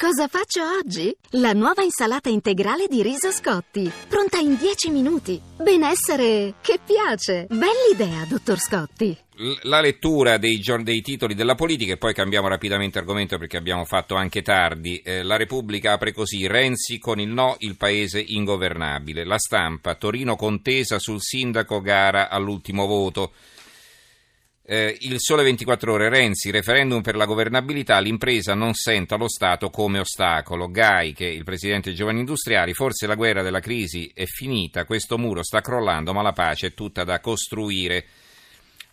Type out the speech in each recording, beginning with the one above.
Cosa faccio oggi? La nuova insalata integrale di riso Scotti, pronta in 10 minuti. Benessere che piace. Bell'idea, dottor Scotti. La lettura dei, dei, titoli della politica e poi cambiamo rapidamente argomento perché abbiamo fatto anche tardi. Eh, la Repubblica apre così: Renzi con il no, il paese ingovernabile. La stampa, Torino contesa sul sindaco, gara all'ultimo voto. Eh, il sole 24 ore, Renzi, referendum per la governabilità, l'impresa non senta lo Stato come ostacolo. Gai, che è il presidente Giovani Industriali, forse la guerra della crisi è finita, questo muro sta crollando, ma la pace è tutta da costruire.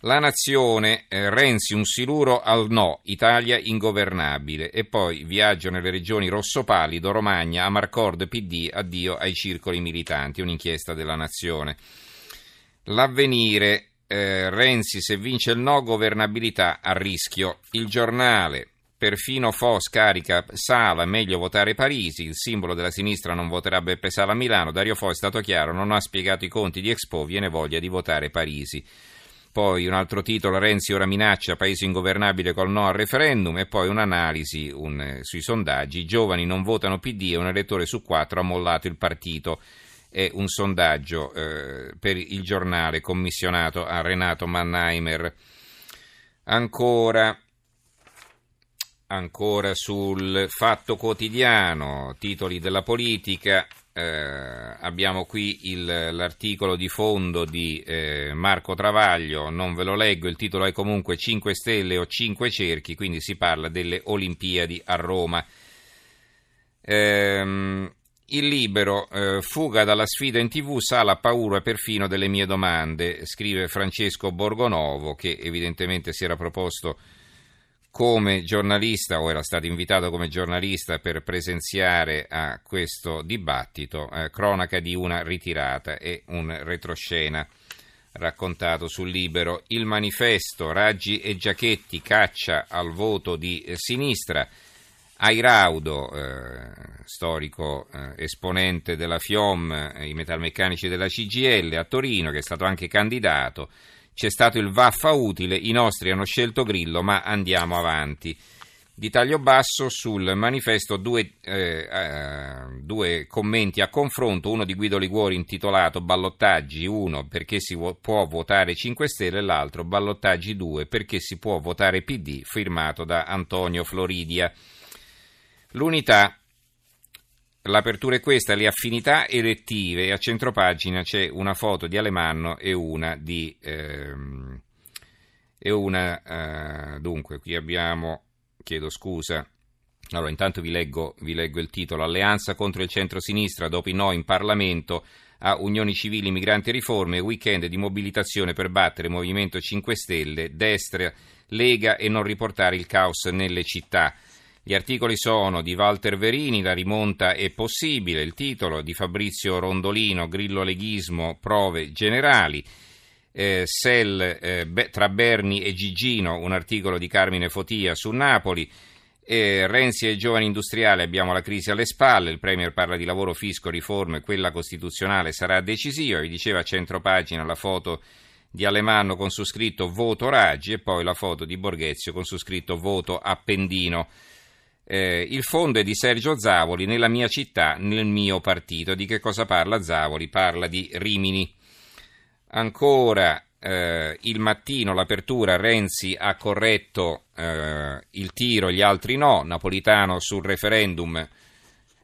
La nazione, eh, Renzi un siluro al no, Italia ingovernabile. E poi viaggio nelle regioni Rosso Pallido, Romagna, Amarcord, PD, addio ai circoli militanti, un'inchiesta della nazione. L'avvenire, eh, Renzi se vince il no, governabilità a rischio. Il giornale, perfino Fo scarica Sala, meglio votare Parisi, il simbolo della sinistra non voterà Beppe Sala a Milano, Dario Fo è stato chiaro, non ha spiegato i conti di Expo, viene voglia di votare Parisi. Poi un altro titolo, Renzi ora minaccia paese ingovernabile col no al referendum. E poi un'analisi un, eh, sui sondaggi, i giovani non votano PD e un elettore su quattro ha mollato il partito è un sondaggio eh, per il giornale commissionato a Renato Mannheimer. Ancora, ancora sul fatto quotidiano, titoli della politica, eh, abbiamo qui il, l'articolo di fondo di eh, Marco Travaglio, non ve lo leggo, il titolo è comunque 5 stelle o 5 cerchi, quindi si parla delle Olimpiadi a Roma. Ehm, il libero, eh, fuga dalla sfida in tv, sala paura perfino delle mie domande, scrive Francesco Borgonovo, che evidentemente si era proposto come giornalista o era stato invitato come giornalista per presenziare a questo dibattito, eh, cronaca di una ritirata e un retroscena raccontato sul libero. Il manifesto, Raggi e Giachetti, caccia al voto di eh, sinistra. Airaudo, eh, storico eh, esponente della FIOM, eh, i metalmeccanici della CGL a Torino, che è stato anche candidato, c'è stato il vaffa utile, i nostri hanno scelto Grillo, ma andiamo avanti. Di taglio basso sul manifesto due, eh, eh, due commenti a confronto, uno di Guido Liguori intitolato Ballottaggi 1 perché si può votare 5 Stelle e l'altro Ballottaggi 2 perché si può votare PD, firmato da Antonio Floridia. L'unità, l'apertura è questa, le affinità elettive, a centropagina c'è una foto di Alemanno e una di... Ehm, e una, eh, dunque, qui abbiamo, chiedo scusa, allora intanto vi leggo, vi leggo il titolo, Alleanza contro il centro-sinistra, dopo i no in Parlamento, a Unioni Civili, Migranti e Riforme, weekend di mobilitazione per battere Movimento 5 Stelle, destra, Lega e non riportare il caos nelle città. Gli articoli sono di Walter Verini, La rimonta è possibile, il titolo di Fabrizio Rondolino, Grillo Leghismo, prove generali. Eh, Sell eh, be, tra Berni e Gigino, un articolo di Carmine Fotia su Napoli. Eh, Renzi e giovani industriali abbiamo la crisi alle spalle, il Premier parla di lavoro, fisco, riforme, quella costituzionale sarà decisiva, vi diceva a centropagina la foto di Alemanno con su scritto voto Raggi e poi la foto di Borghezio con su scritto voto Appendino. Eh, il fondo è di Sergio Zavoli, nella mia città, nel mio partito. Di che cosa parla Zavoli? Parla di Rimini. Ancora eh, il mattino, l'apertura, Renzi ha corretto eh, il tiro, gli altri no. Napolitano sul referendum.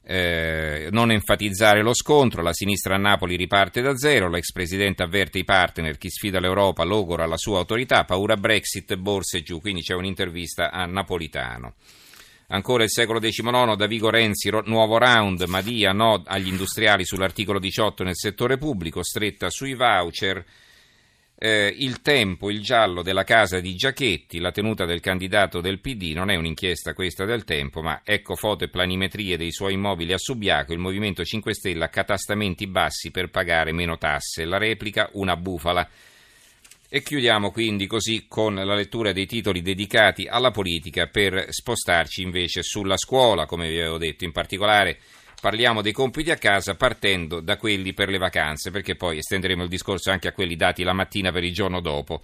Eh, non enfatizzare lo scontro, la sinistra a Napoli riparte da zero, l'ex presidente avverte i partner, chi sfida l'Europa logora la sua autorità, paura Brexit, borse giù, quindi c'è un'intervista a Napolitano. Ancora il secolo XIX, da Vigo Renzi, nuovo round, Madia, no agli industriali sull'articolo 18 nel settore pubblico, stretta sui voucher. Eh, il tempo, il giallo della casa di Giachetti, la tenuta del candidato del PD, non è un'inchiesta questa del tempo, ma ecco foto e planimetrie dei suoi immobili a Subiaco, il Movimento 5 Stelle catastamenti bassi per pagare meno tasse, la replica una bufala. E chiudiamo quindi così con la lettura dei titoli dedicati alla politica per spostarci invece sulla scuola, come vi avevo detto, in particolare parliamo dei compiti a casa partendo da quelli per le vacanze, perché poi estenderemo il discorso anche a quelli dati la mattina per il giorno dopo.